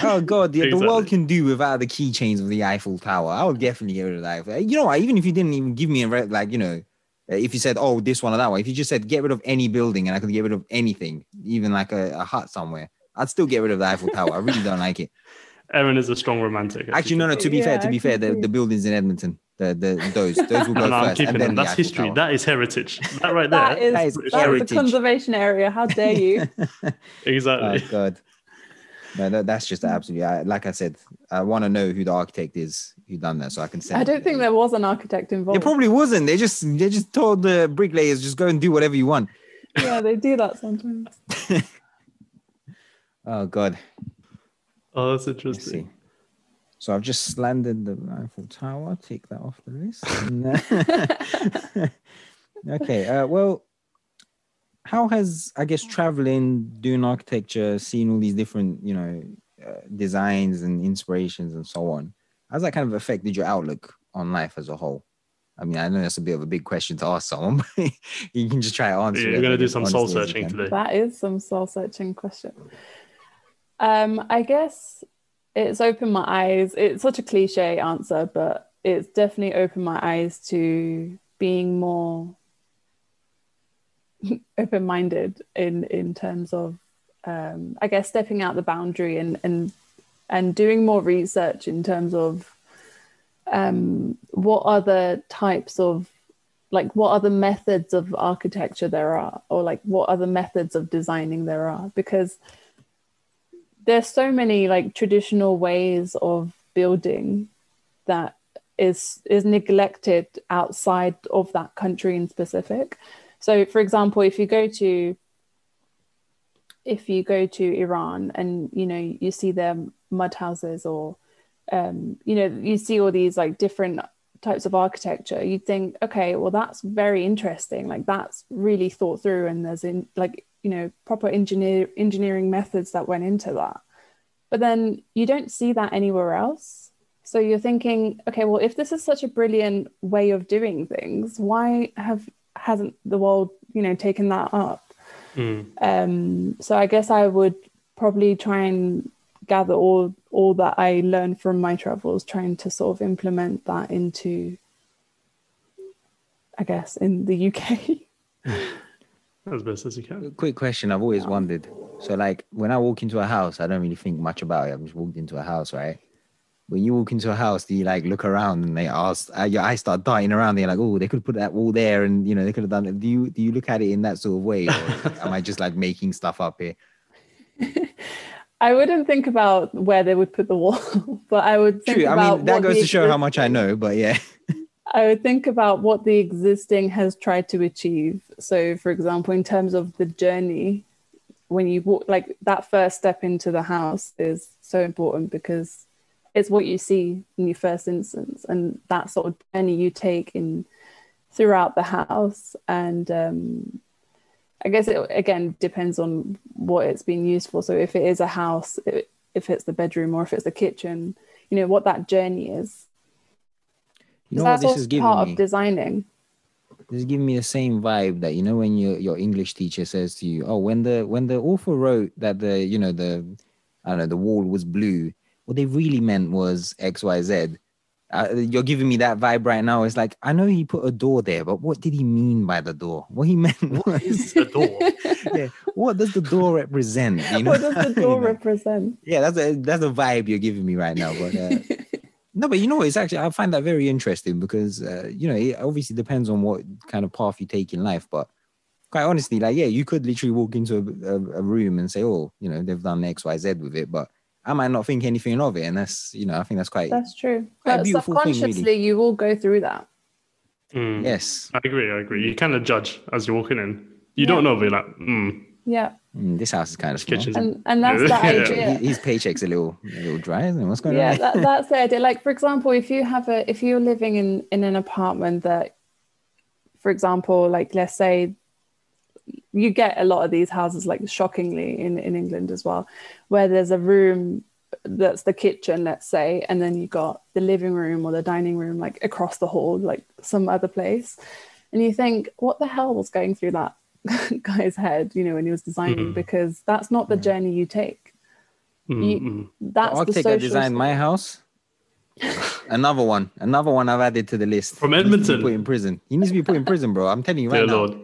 Oh god, the, the world can do without the keychains of the Eiffel Tower. I would definitely get rid of the Eiffel. You know what? Even if you didn't even give me a re- like, you know, uh, if you said, "Oh, this one or that one," if you just said, "Get rid of any building," and I could get rid of anything, even like a, a hut somewhere, I'd still get rid of the Eiffel Tower. I really don't like it. Aaron is a strong romantic. Actually, no, no. To be fair, to be fair, the, the buildings in Edmonton, the the those those will go No, no, I'm first, keeping and then them. the That's Eiffel history. Tower. That is heritage. That right there. That is, That is that's heritage. the conservation area. How dare you? exactly. Oh god. No, that, that's just absolutely. I, like I said, I want to know who the architect is who done that, so I can send. I don't think there was an architect involved. It involved. probably wasn't. They just they just told the bricklayers just go and do whatever you want. yeah, they do that sometimes. Oh god. Oh, that's interesting. So I've just slandered the Eiffel Tower. Take that off the list. Uh, okay. Uh, well, how has I guess traveling, doing architecture, seeing all these different you know uh, designs and inspirations and so on, how's that kind of affected your outlook on life as a whole? I mean, I know that's a bit of a big question to ask someone, but you can just try to answer. Yeah, it You're gonna do some soul honestly as you searching today. That is some soul searching question. Um, I guess it's opened my eyes. It's such a cliche answer, but it's definitely opened my eyes to being more open minded in in terms of um, I guess stepping out the boundary and and and doing more research in terms of um, what other types of like what other methods of architecture there are or like what other methods of designing there are because there's so many like traditional ways of building that is is neglected outside of that country in specific. So for example if you go to if you go to iran and you know you see their mud houses or um, you know you see all these like different types of architecture you'd think okay well that's very interesting. Like that's really thought through and there's in like you know proper engineer engineering methods that went into that but then you don't see that anywhere else so you're thinking okay well if this is such a brilliant way of doing things why have hasn't the world you know taken that up Mm. um, so I guess I would probably try and gather all all that I learned from my travels, trying to sort of implement that into, I guess, in the UK. As best as you can. Quick question I've always wondered. So, like, when I walk into a house, I don't really think much about it. I've just walked into a house, right? When you walk into a house, do you like look around and they ask, uh, your eyes start darting around? They're like, oh, they could put that wall there, and you know, they could have done it. Do you do you look at it in that sort of way, or am I just like making stuff up here? I wouldn't think about where they would put the wall, but I would think True. I mean, that goes to show how much I know. But yeah, I would think about what the existing has tried to achieve. So, for example, in terms of the journey, when you walk, like that first step into the house is so important because it's what you see in your first instance, and that sort of journey you take in throughout the house. And um, I guess it again depends on what it's being used for. So, if it is a house, if it's the bedroom or if it's the kitchen, you know, what that journey is. You know what that's this also is giving part me? of designing. This is giving me the same vibe that you know when your your English teacher says to you, "Oh, when the when the author wrote that the you know the I don't know the wall was blue, what they really meant was X Y Z." Uh, you're giving me that vibe right now. It's like I know he put a door there, but what did he mean by the door? What he meant What was, is the door? yeah, what does the door represent? You know? what does the You door know? represent? Yeah, that's a that's a vibe you're giving me right now. But uh, no, but you know, it's actually I find that very interesting because uh, you know it obviously depends on what kind of path you take in life. But quite honestly, like yeah, you could literally walk into a, a, a room and say, oh, you know, they've done X, Y, Z with it, but I might not think anything of it, and that's you know, I think that's quite That's true. Quite a But beautiful thing, really. you will go through that. Mm. yes. I agree. I agree. You kind of judge as you're walking in. You Yeah. don't know, but you're like, mm, Yeah, Mm, this house is kind of small. kitchen's and and that's the Yeah. idea. His, his paycheck's a little a little dry, isn't it? What's going yeah on? that, that's the idea like for example if you have a if you're living in in an apartment that for example like let's say you get a lot of these houses like shockingly in in england as well where there's a room that's the kitchen let's say and then you got the living room or the dining room like across the hall like some other place and you think what the hell was going through that guy's head you know when he was designing Mhm. because that's not the journey you take mm, You- mm. The that's the architect social that designed step. my house. Another one, another one I've added to the list. From He needs to be Edmonton? put in prison. He needs to be put in prison, bro. I'm telling you right Dear now. Lord.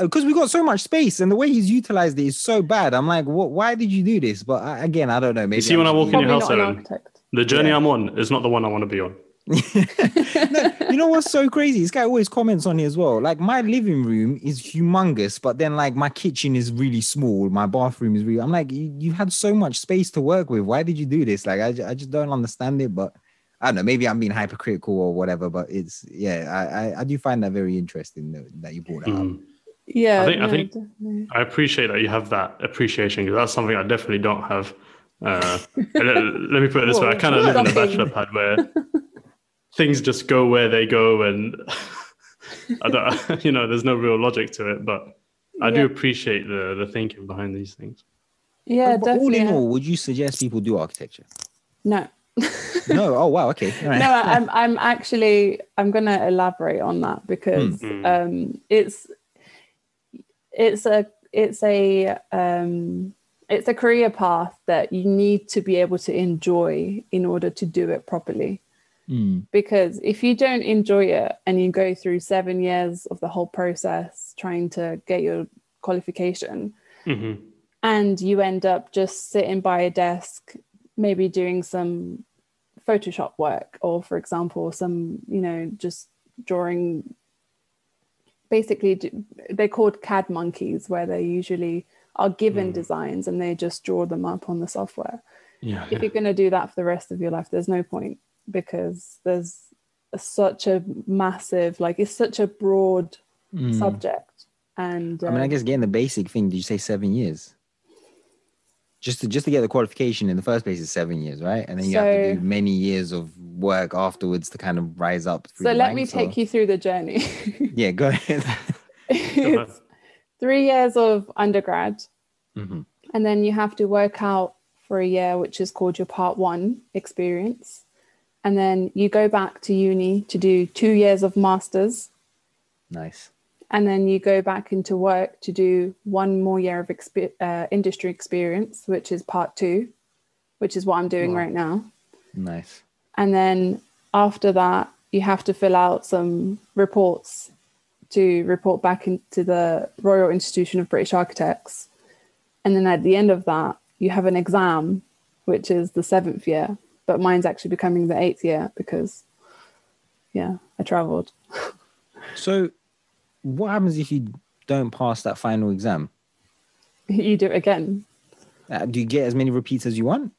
Because we got so much space and the way he's utilized it is so bad. I'm like, what? Why did you do this? But I, again, I don't know. Maybe you see I'm when I walk in your house, Aaron. The journey Yeah. I'm on is not the one I want to be on. no, you know what's so crazy? This guy always comments on here as well. Like my living room is humongous, but then like my kitchen is really small. My bathroom is really. I'm like, you, you had so much space to work with. Why did you do this? Like, I, I just don't understand it. But I don't know. Maybe I'm being hypercritical or whatever. But it's yeah, I I, I do find that very interesting that, that you brought that up. Mm. Yeah, I think- I think- definitely. I appreciate that you have that appreciation because that's something I definitely don't have. Uh, let, let me put it this way: I kind of live in a bachelor pad where things just go where they go, and I don't, you know, there's no real logic to it. But I do appreciate the the thinking behind these things. Yeah, but all definitely. in all, would you suggest people do architecture? no, no. Oh wow. Okay. All right. no, I'm I'm actually I'm gonna elaborate on that because Mm. um, it's it's a it's a um, it's a career path that you need to be able to enjoy in order to do it properly. Mm, because if you don't enjoy it and you go through seven years of the whole process trying to get your qualification hmm and you end up just sitting by a desk maybe doing some photoshop work or for example some you know just drawing basically they're called cad monkeys where they usually are given Mm. designs and they just draw them up on the software Yeah. if you're going to do that for the rest of your life there's no point because there's a, such a massive like it's such a broad mm. subject and I mean, I um, guess getting the basic thing. Did you say seven years? Just to just to get the qualification in the first place is seven years, right? And then you have to do many years of work afterwards to kind of rise up. Through so the let me take or- you through the journey Yeah, go ahead. it's three years of undergrad Mhm. and then you have to work out for a year which is called your part one experience and then you go back to uni to do two years of masters Nice. and then you go back into work to do one more year of expe- uh, industry experience which is part two which is what i'm doing Wow. right now Nice. and then after that you have to fill out some reports to report back into the royal institution of british architects and then at the end of that you have an exam which is the seventh year but mine's actually becoming the eighth year because yeah i traveled So, what happens if you don't pass that final exam? you do it again Uh, do you get as many repeats as you want?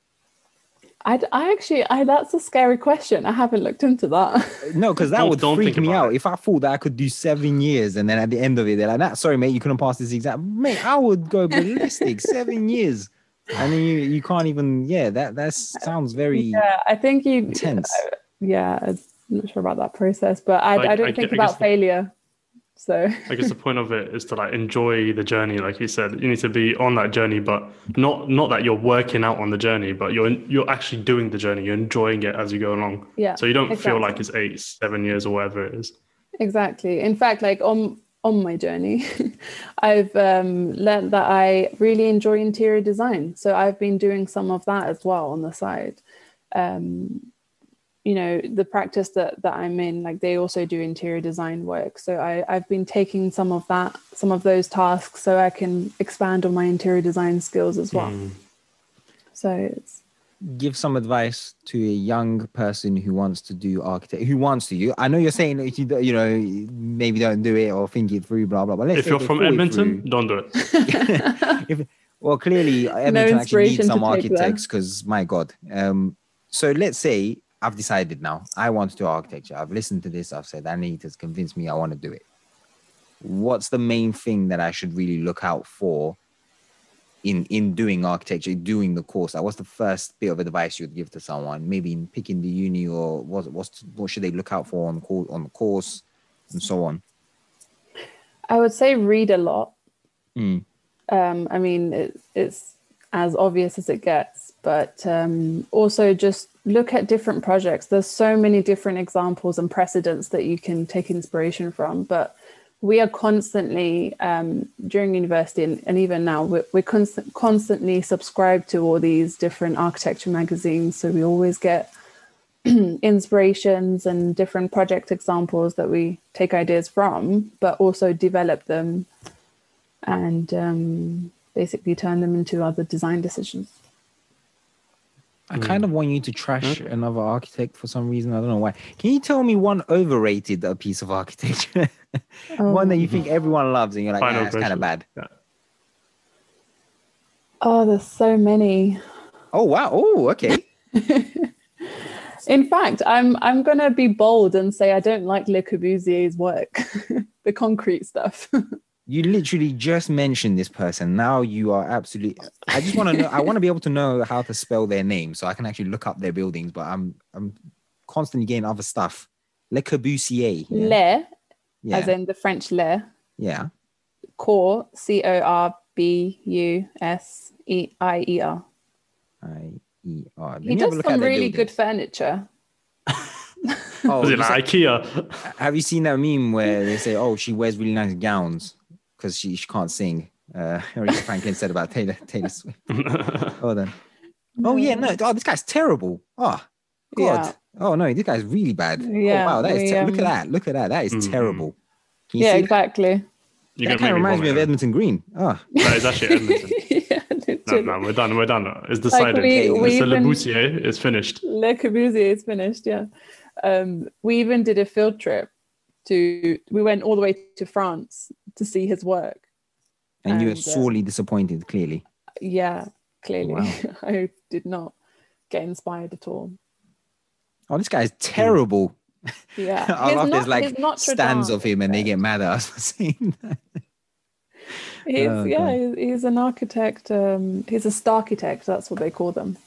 I, I actually I that's a scary question. I haven't looked into that. No, because that Don't- would don't freak me out. it. If I thought that I could do seven years and then at the end of it, they're like, nah, sorry, mate, you couldn't pass this exam. Mate, I would go ballistic. seven years. And then you, you can't even, yeah, that that sounds very yeah, I think you intense. Uh, yeah, I'm not sure about that process, but I, Like, I don't I think I about guess the- failure. So I guess the point of it is to like enjoy the journey, like you said. You need to be on that journey, but not not that you're working out on the journey, but you're you're actually doing the journey. You're enjoying it as you go along. yeah. So you don't feel like it's eight, seven years or whatever it is. Exactly. In fact, like on on my journey, I've um, learned that I really enjoy interior design. So I've been doing some of that as well on the side. Um, you know, the practice that that I'm in, like they also do interior design work. So I, I've been taking some of that, some of those tasks, so I can expand on my interior design skills as well. Mm. So it's Give some advice to a young person who wants to do architect. Who wants to? You, I know you're saying that you, you know maybe don't do it or think it through, blah blah. But let's If you're from Edmonton, through. don't do it. if, well, clearly Edmonton actually needs some to take there. architects because my God. Um, so let's say I've decided now I want to do architecture. I've listened to this. I've said Annie has convinced me I want to do it. What's the main thing that I should really look out for in in doing architecture, doing the course? Like, what's the first bit of advice you'd give to someone? Maybe in picking the uni or what? What's what should they look out for on course on the course and so on? I would say read a lot. Mm. Um, I mean, it, it's as obvious as it gets, but um, also just look at different projects. There's so many different examples and precedents that you can take inspiration from. But we are constantly, um, during university and, and even now, we're, we're constant, constantly subscribed to all these different architecture magazines. So we always get inspirations and different project examples that we take ideas from, but also develop them and um, basically turn them into other design decisions. I kind of want you to trash another architect for some reason. I don't know why. Can you tell me one overrated uh, piece of architecture? one that you think everyone loves and you're like, Final yeah, it's kind of bad. Yeah. Oh, there's so many. Oh wow. Oh, okay. In fact, I'm I'm gonna be bold and say I don't like Le Corbusier's work, the concrete stuff. You literally just mentioned this person. Now you are absolutely. I just want to know. I want to be able to know how to spell their name so I can actually look up their buildings. But I'm I'm constantly getting other stuff. Le Corbusier. Yeah. Le, yeah. as in the French Le, yeah. Core, C O R B U S E I E R. I E R. He me have a does some at their really good furniture. Oh, Was it like IKEA? have you seen that meme where they say, "Oh, she wears really nice gowns because she, she can't sing"? Uh, Aretha Franklin said about Taylor Taylor Swift. Hold on. Oh yeah, no. Oh, this guy's terrible. Oh God. Yeah. Oh no, this guy's really bad. Yeah, oh, wow, that is we, ter- look at that. Look at that. That is Mhm. terrible. Can you Yeah, see that? exactly. You're That kind of reminds me of vomit. Edmonton Green. Oh, That is actually Edmonton. yeah, No, no, we're done. We're done. It's decided. we- we Mr. Le even- Boutier is finished. Le Corbusier is finished. Yeah, um, we even did a field trip to. We went all the way to France to see his work. and you were And, uh, sorely disappointed, clearly. Yeah, clearly, Wow. I did not get inspired at all. Oh, this guy is terrible. Yeah, I He's love there's not- like he's not stands of him and they get mad at us for saying that. He's Oh, yeah, God. he's, he's an architect. Um, he's a star architect. That's what they call them.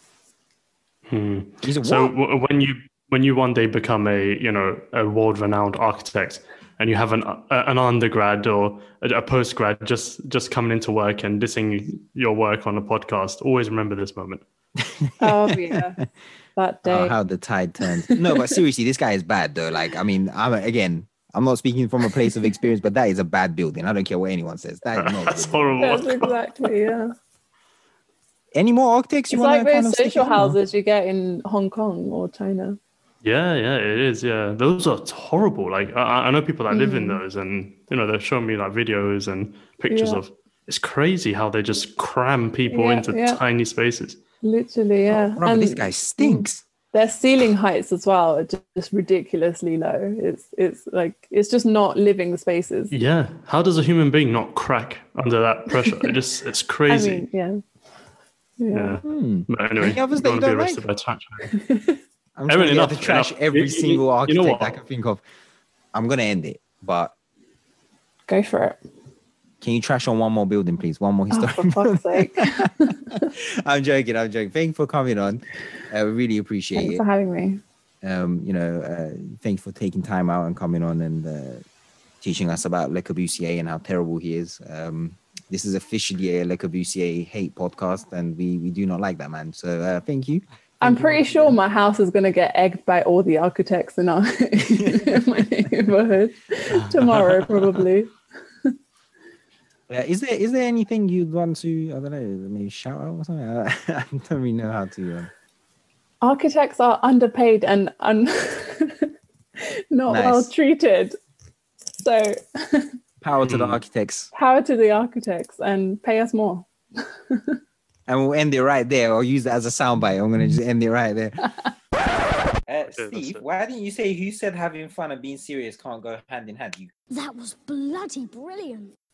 Hmm. He's a So what? w- when you when you one day become a you know a world renowned architect and you have an a, an undergrad or a, a postgrad just just coming into work and dissing your work on a podcast, always remember this moment. Oh yeah, that oh, day. Oh, how the tide turns. No, but seriously, this guy is bad though. Like, I mean, I'm again, I'm not speaking from a place of experience, but that is a bad building. I don't care what anyone says. That is not That's horrible. That's exactly yeah. Any more architects you It's want like to kind those social houses you get in Hong Kong or China. Yeah, yeah, it is. Yeah, those are horrible. Like I, I know people that live in Mm. those, and you know they're showing me like videos and pictures Yeah. of. It's crazy how they just cram people Yeah, into yeah. tiny spaces. Literally, yeah. Bro, but this guy stinks. their ceiling heights as well are ju- just ridiculously low. It's it's like it's just not living spaces. Yeah, how does a human being not crack under that pressure? it just it's I crazy. mean, yeah. Yeah. yeah. Hmm. But anyway, Any others don't that you be don't arrested by trash. I'm Evan, trying to, get enough, to trash enough. every You- you- single you architect know I can think of. I'm gonna end it, but Go for it. can you trash on one more building, please? One more Oh, for fuck's sake. I'm joking. I'm joking. Thank you for coming on. I really appreciate Thanks it. for having me. um, you know, uh, thanks for taking time out and coming on and uh, teaching us about Le Corbusier and how terrible he is. Um, this is officially a Le Corbusier hate podcast, and we we do not like that man. So uh, thank you. I'm pretty sure again. my house is going to get egged by all the architects in our in my neighborhood tomorrow, probably. Uh, is there is there anything you'd want to I don't know maybe shout out or something? I, I don't really know how to. Uh, Architects are underpaid and un- not Nice. well treated. So, power to the Hmm. architects, power to the architects and pay us more. And we'll end it right there. I'll use that as a soundbite. I'm gonna just end it right there. Uh, Steve, it. why didn't you say who said having fun and being serious can't go hand in hand? You That was bloody brilliant.